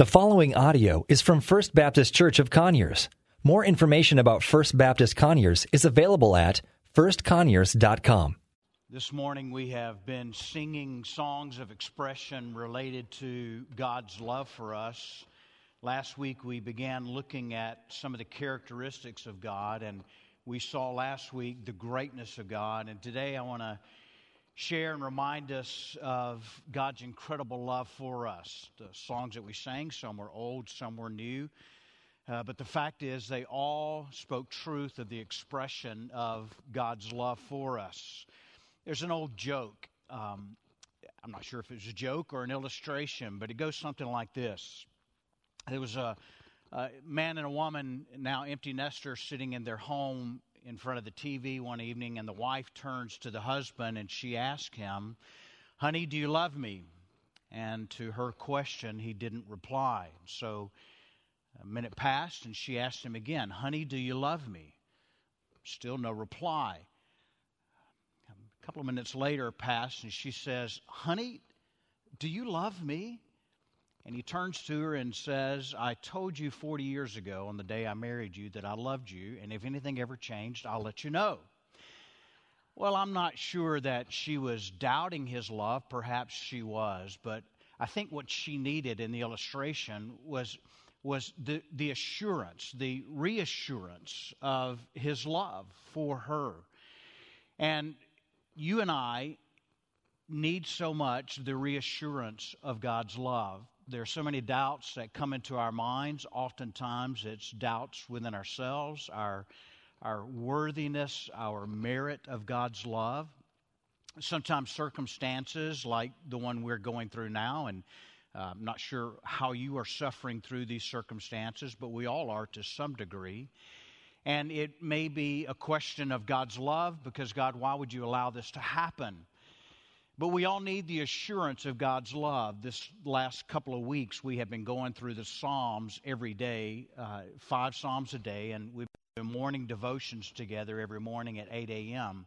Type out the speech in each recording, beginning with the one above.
The following audio is from First Baptist Church of Conyers. More information about First Baptist Conyers is available at firstconyers.com. This morning we have been singing songs of expression related to God's love for us. Last week we began looking at some of the characteristics of God, and we saw last week the greatness of God. And today I want to share and remind us of God's incredible love for us. The songs that we sang, some were old, some were new. Uh, but the fact is, they all spoke truth of the expression of God's love for us. There's an old joke. Um, I'm not sure if it was a joke or an illustration, but it goes something like this. There was a, a man and a woman, now empty nesters, sitting in their home in front of the TV one evening, and the wife turns to the husband and she asks him, Honey, do you love me? And to her question, he didn't reply. So a minute passed, and she asked him again, Honey, do you love me? Still no reply. A couple of minutes later passed, and she says, Honey, do you love me? And he turns to her and says, I told you 40 years ago on the day I married you that I loved you, and if anything ever changed, I'll let you know. Well, I'm not sure that she was doubting his love. Perhaps she was, but I think what she needed in the illustration was, was the, the assurance, the reassurance of his love for her. And you and I need so much the reassurance of God's love there are so many doubts that come into our minds. Oftentimes, it's doubts within ourselves, our, our worthiness, our merit of God's love. Sometimes circumstances like the one we're going through now, and uh, I'm not sure how you are suffering through these circumstances, but we all are to some degree. And it may be a question of God's love because, God, why would you allow this to happen? But we all need the assurance of God's love. This last couple of weeks, we have been going through the Psalms every day, uh, five Psalms a day, and we've been morning devotions together every morning at 8 a.m.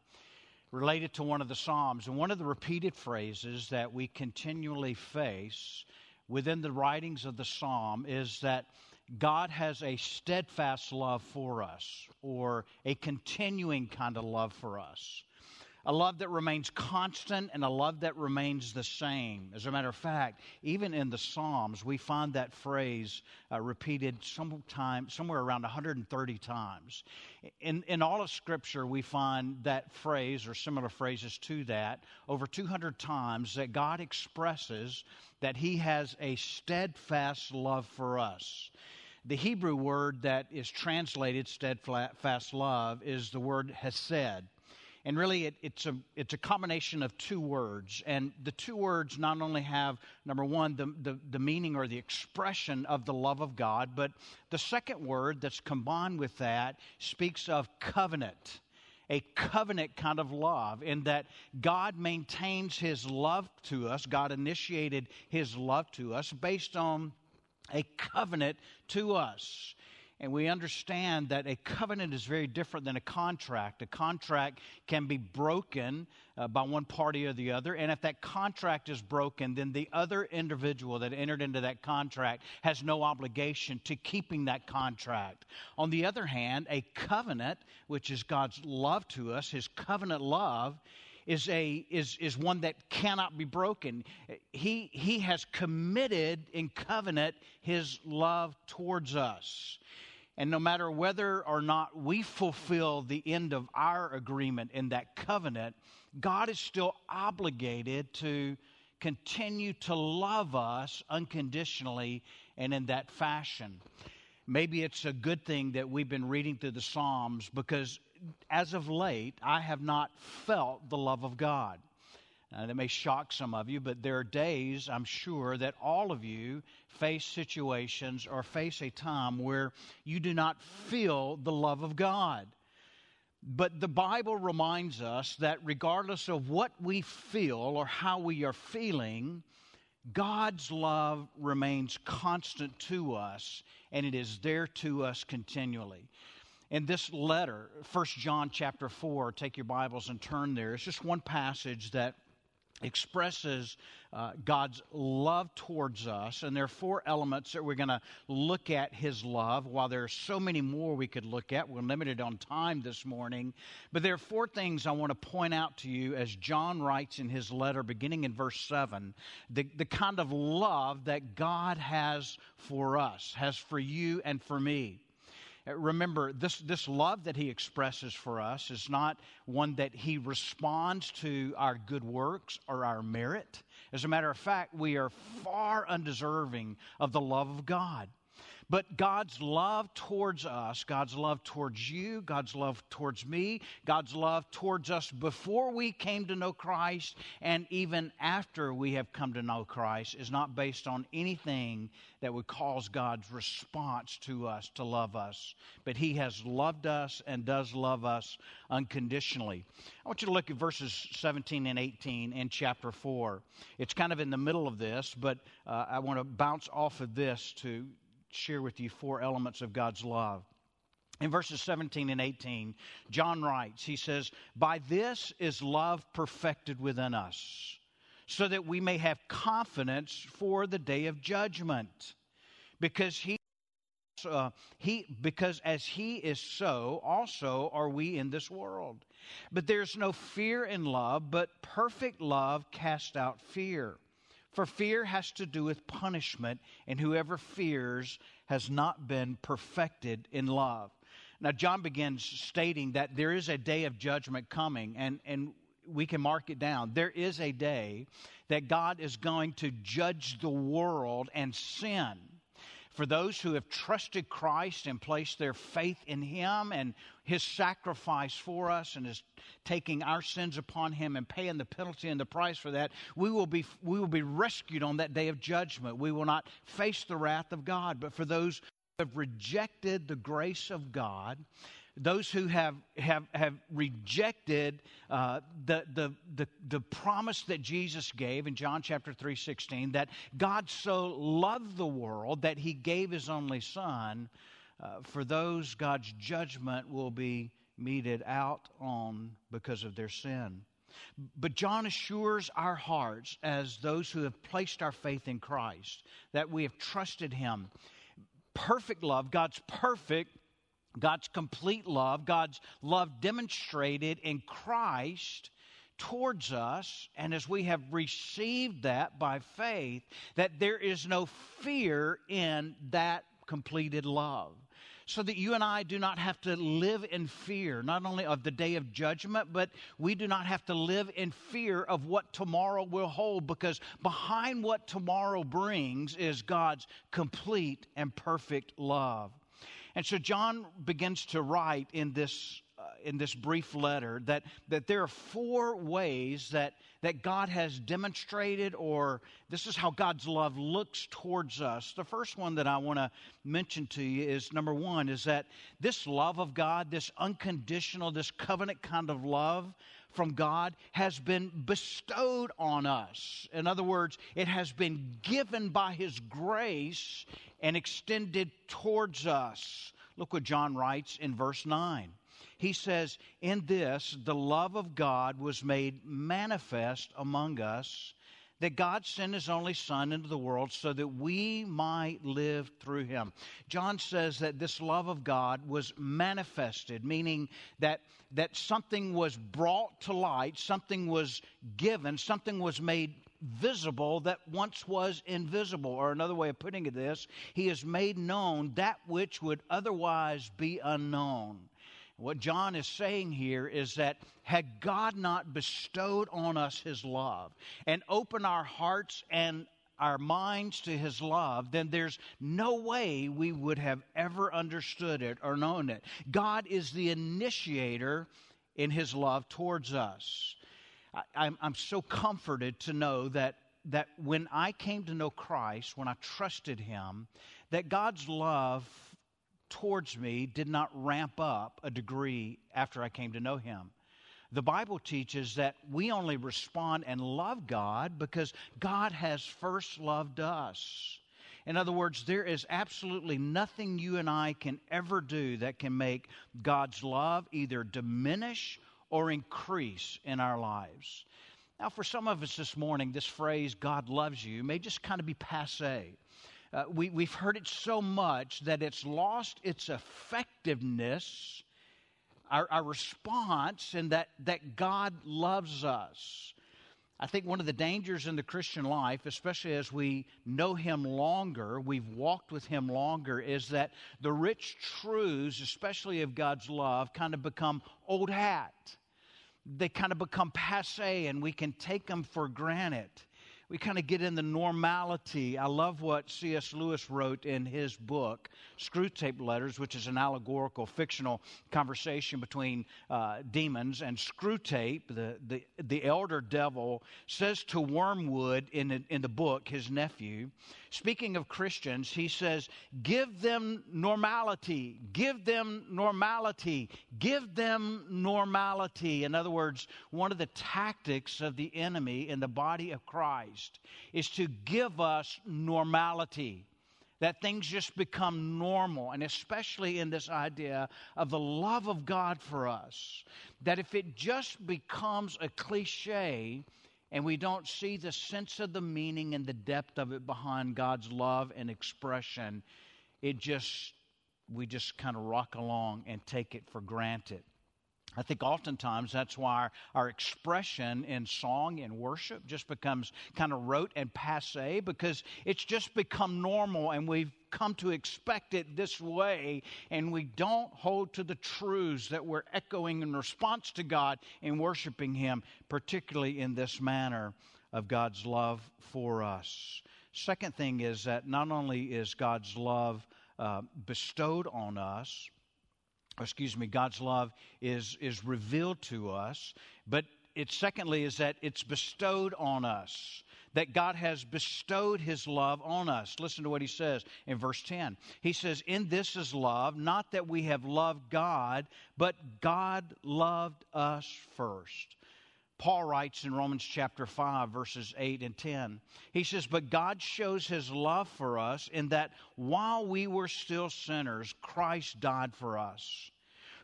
related to one of the Psalms. And one of the repeated phrases that we continually face within the writings of the Psalm is that God has a steadfast love for us, or a continuing kind of love for us a love that remains constant and a love that remains the same. As a matter of fact, even in the Psalms, we find that phrase uh, repeated sometime, somewhere around 130 times. In, in all of Scripture, we find that phrase or similar phrases to that over 200 times that God expresses that He has a steadfast love for us. The Hebrew word that is translated steadfast love is the word hesed. And really, it, it's, a, it's a combination of two words. And the two words not only have, number one, the, the, the meaning or the expression of the love of God, but the second word that's combined with that speaks of covenant a covenant kind of love in that God maintains his love to us. God initiated his love to us based on a covenant to us. And we understand that a covenant is very different than a contract. A contract can be broken uh, by one party or the other. And if that contract is broken, then the other individual that entered into that contract has no obligation to keeping that contract. On the other hand, a covenant, which is God's love to us, his covenant love, is a is is one that cannot be broken. He he has committed in covenant his love towards us. And no matter whether or not we fulfill the end of our agreement in that covenant, God is still obligated to continue to love us unconditionally and in that fashion. Maybe it's a good thing that we've been reading through the Psalms because as of late, I have not felt the love of God. Uh, that may shock some of you, but there are days, I'm sure, that all of you face situations or face a time where you do not feel the love of God. But the Bible reminds us that regardless of what we feel or how we are feeling, God's love remains constant to us and it is there to us continually. In this letter, 1 John chapter 4, take your Bibles and turn there. It's just one passage that expresses uh, God's love towards us. And there are four elements that we're going to look at his love. While there are so many more we could look at, we're limited on time this morning. But there are four things I want to point out to you as John writes in his letter, beginning in verse 7, the, the kind of love that God has for us, has for you and for me. Remember, this, this love that he expresses for us is not one that he responds to our good works or our merit. As a matter of fact, we are far undeserving of the love of God. But God's love towards us, God's love towards you, God's love towards me, God's love towards us before we came to know Christ and even after we have come to know Christ is not based on anything that would cause God's response to us to love us. But He has loved us and does love us unconditionally. I want you to look at verses 17 and 18 in chapter 4. It's kind of in the middle of this, but uh, I want to bounce off of this to share with you four elements of God's love. In verses 17 and 18, John writes, he says, By this is love perfected within us, so that we may have confidence for the day of judgment. Because he uh, he because as he is so also are we in this world but there's no fear in love but perfect love casts out fear for fear has to do with punishment, and whoever fears has not been perfected in love. Now, John begins stating that there is a day of judgment coming, and, and we can mark it down. There is a day that God is going to judge the world and sin for those who have trusted Christ and placed their faith in Him and His sacrifice for us and is taking our sins upon Him and paying the penalty and the price for that, we will be, we will be rescued on that day of judgment. We will not face the wrath of God. But for those who have rejected the grace of God, those who have, have, have rejected uh, the, the, the, the promise that Jesus gave in John chapter 3 16, that God so loved the world that he gave his only Son, uh, for those God's judgment will be meted out on because of their sin. But John assures our hearts, as those who have placed our faith in Christ, that we have trusted him. Perfect love, God's perfect God's complete love, God's love demonstrated in Christ towards us, and as we have received that by faith, that there is no fear in that completed love. So that you and I do not have to live in fear, not only of the day of judgment, but we do not have to live in fear of what tomorrow will hold, because behind what tomorrow brings is God's complete and perfect love. And so John begins to write in this uh, in this brief letter that, that there are four ways that, that God has demonstrated, or this is how God's love looks towards us. The first one that I want to mention to you is number one, is that this love of God, this unconditional, this covenant kind of love from God, has been bestowed on us. In other words, it has been given by His grace and extended towards us. Look what John writes in verse 9. He says, In this, the love of God was made manifest among us, that God sent his only Son into the world so that we might live through him. John says that this love of God was manifested, meaning that, that something was brought to light, something was given, something was made visible that once was invisible. Or another way of putting it this, he has made known that which would otherwise be unknown. What John is saying here is that had God not bestowed on us his love and opened our hearts and our minds to his love, then there's no way we would have ever understood it or known it. God is the initiator in his love towards us. I, am I'm so comforted to know that, that when I came to know Christ, when I trusted Him, that God's love towards me did not ramp up a degree after I came to know Him. The Bible teaches that we only respond and love God because God has first loved us. In other words, there is absolutely nothing you and I can ever do that can make God's love either diminish or increase in our lives. Now, for some of us this morning, this phrase, God loves you, may just kind of be passe. Uh, we, we've heard it so much that it's lost its effectiveness, our, our response, and that, that God loves us. I think one of the dangers in the Christian life, especially as we know Him longer, we've walked with Him longer, is that the rich truths, especially of God's love, kind of become old hat. They kind of become passe and we can take them for granted we kind of get in the normality. I love what C.S. Lewis wrote in his book, Screwtape Letters, which is an allegorical, fictional conversation between uh, demons. And Screwtape, the, the, the elder devil, says to Wormwood in, in the book, his nephew, speaking of Christians, he says, Give them normality, give them normality, give them normality. In other words, one of the tactics of the enemy in the body of Christ is to give us normality that things just become normal, and especially in this idea of the love of God for us, that if it just becomes a cliche, and we don't see the sense of the meaning and the depth of it behind God's love and expression, it just, we just kind of rock along and take it for granted. I think oftentimes that's why our, our, expression in song and worship just becomes kind of rote and passe because it's just become normal and we've come to expect it this way and we don't hold to the truths that we're echoing in response to God in worshiping Him, particularly in this manner of God's love for us. Second thing is that not only is God's love uh, bestowed on us, excuse me, God's love is, is revealed to us, but it secondly is that it's bestowed on us. That God has bestowed his love on us. Listen to what he says in verse 10. He says, In this is love, not that we have loved God, but God loved us first. Paul writes in Romans chapter 5, verses 8 and 10. He says, But God shows his love for us in that while we were still sinners, Christ died for us.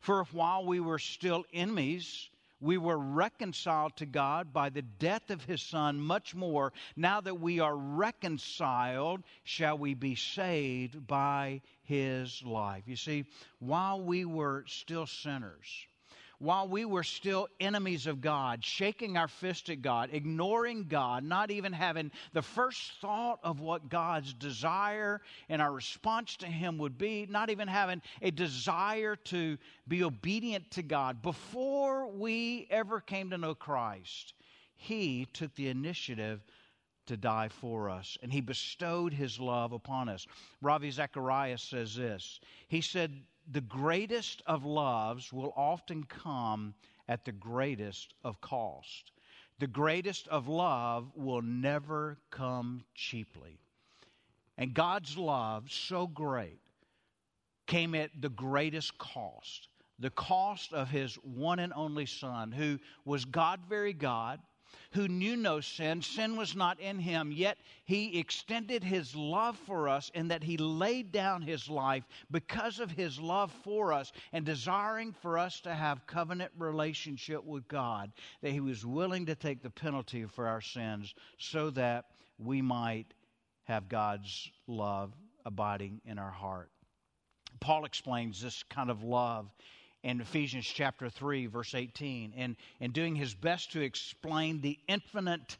For if while we were still enemies, we were reconciled to God by the death of his Son, much more, now that we are reconciled, shall we be saved by his life. You see, while we were still sinners, while we were still enemies of God, shaking our fist at God, ignoring God, not even having the first thought of what God's desire and our response to Him would be, not even having a desire to be obedient to God, before we ever came to know Christ, He took the initiative to die for us, and He bestowed His love upon us. Ravi Zacharias says this He said, the greatest of loves will often come at the greatest of cost. The greatest of love will never come cheaply. And God's love, so great, came at the greatest cost the cost of his one and only Son, who was God, very God, who knew no sin. Sin was not in him, yet he extended his love for us in that he laid down his life because of his love for us and desiring for us to have covenant relationship with God, that he was willing to take the penalty for our sins so that we might have God's love abiding in our heart. Paul explains this kind of love in Ephesians chapter 3, verse 18, and, and doing his best to explain the infinite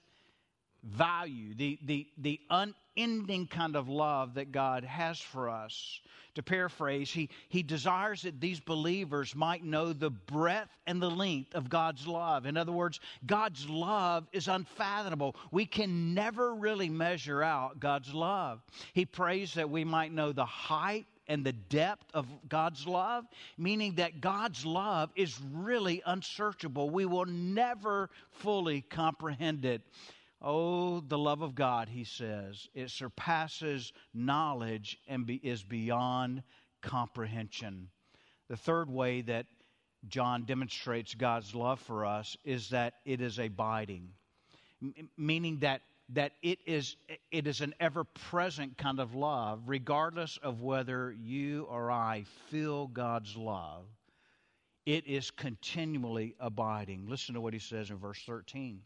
value, the, the, the unending kind of love that God has for us. To paraphrase, he, he desires that these believers might know the breadth and the length of God's love. In other words, God's love is unfathomable. We can never really measure out God's love. He prays that we might know the height and the depth of God's love, meaning that God's love is really unsearchable. We will never fully comprehend it. Oh, the love of God, he says, it surpasses knowledge and be, is beyond comprehension. The third way that John demonstrates God's love for us is that it is abiding, M- meaning that that it is, it is an ever present kind of love, regardless of whether you or I feel God's love. It is continually abiding. Listen to what he says in verse 13.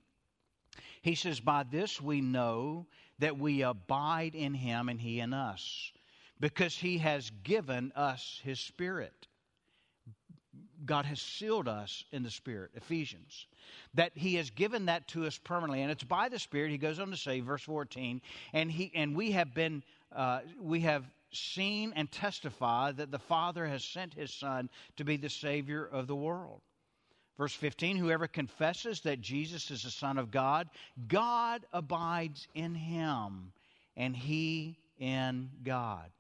He says, By this we know that we abide in him and he in us, because he has given us his Spirit. God has sealed us in the Spirit, Ephesians, that He has given that to us permanently, and it's by the Spirit. He goes on to say, verse fourteen, and He and we have been, uh, we have seen and testify that the Father has sent His Son to be the Savior of the world. Verse 15 Whoever confesses that Jesus is the Son of God, God abides in him, and he in God.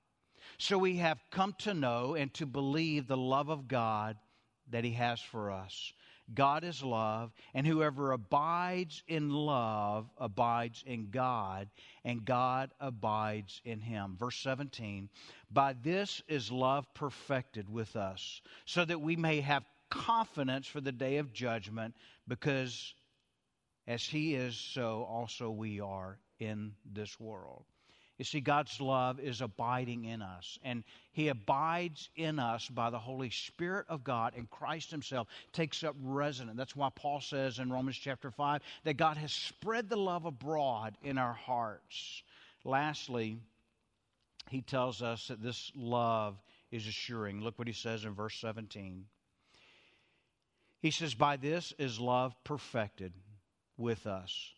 So we have come to know and to believe the love of God that he has for us. God is love, and whoever abides in love abides in God, and God abides in him. Verse 17 By this is love perfected with us, so that we may have confidence for the day of judgment, because as He is, so also we are in this world. You see, God's love is abiding in us, and He abides in us by the Holy Spirit of God, and Christ Himself takes up residence. That's why Paul says in Romans chapter 5 that God has spread the love abroad in our hearts. Lastly, He tells us that this love is assuring. Look what He says in verse 17. He says, By this is love perfected with us,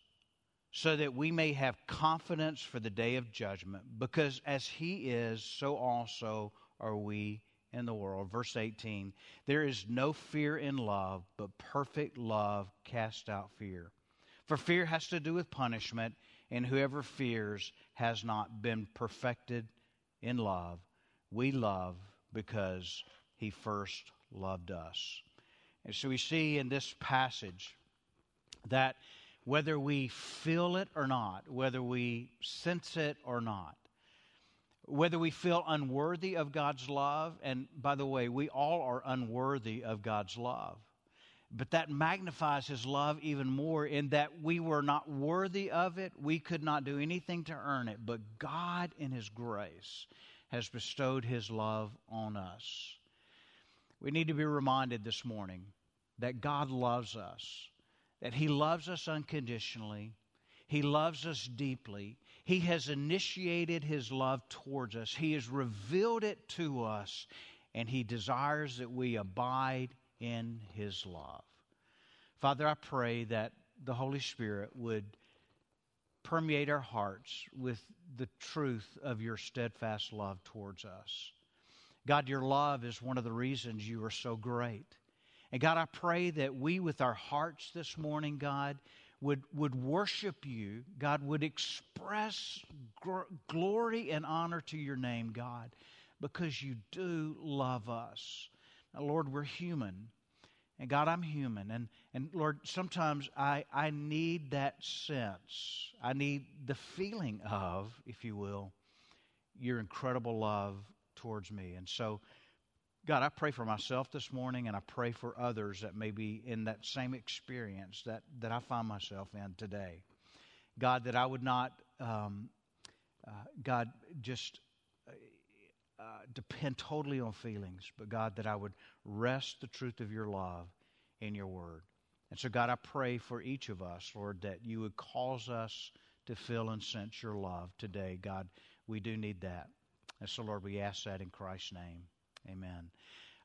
so that we may have confidence for the day of judgment, because as He is, so also are we in the world. Verse 18 There is no fear in love, but perfect love casts out fear. For fear has to do with punishment, and whoever fears has not been perfected in love. We love because He first loved us. And so we see in this passage that whether we feel it or not, whether we sense it or not, whether we feel unworthy of God's love, and by the way, we all are unworthy of God's love. But that magnifies his love even more in that we were not worthy of it. We could not do anything to earn it. But God, in his grace, has bestowed his love on us. We need to be reminded this morning that God loves us, that He loves us unconditionally, He loves us deeply. He has initiated His love towards us, He has revealed it to us, and He desires that we abide in His love. Father, I pray that the Holy Spirit would permeate our hearts with the truth of your steadfast love towards us. God, your love is one of the reasons you are so great. And God, I pray that we, with our hearts this morning, God, would, would worship you. God, would express gr- glory and honor to your name, God, because you do love us. Now, Lord, we're human. And God, I'm human. And, and Lord, sometimes I, I need that sense. I need the feeling of, if you will, your incredible love towards me. And so, God, I pray for myself this morning and I pray for others that may be in that same experience that, that I find myself in today. God, that I would not, um, uh, God, just uh, depend totally on feelings, but God, that I would rest the truth of your love in your word. And so, God, I pray for each of us, Lord, that you would cause us to feel and sense your love today. God, we do need that. And so, Lord, we ask that in Christ's name. Amen.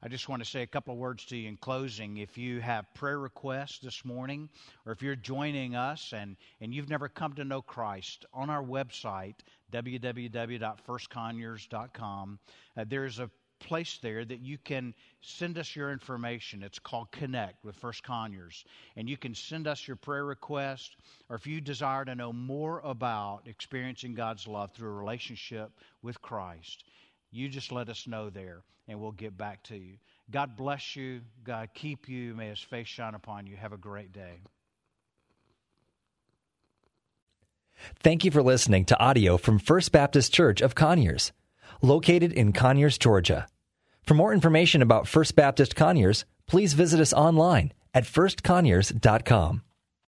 I just want to say a couple of words to you in closing. If you have prayer requests this morning, or if you're joining us and, and you've never come to know Christ, on our website, www.firstconyers.com, uh, there's a place there that you can send us your information. It's called Connect with First Conyers. And you can send us your prayer request, or if you desire to know more about experiencing God's love through a relationship with Christ, you just let us know there and we'll get back to you. God bless you. God keep you. May his face shine upon you. Have a great day. Thank you for listening to audio from First Baptist Church of Conyers, located in Conyers, Georgia. For more information about First Baptist Conyers, please visit us online at firstconyers.com.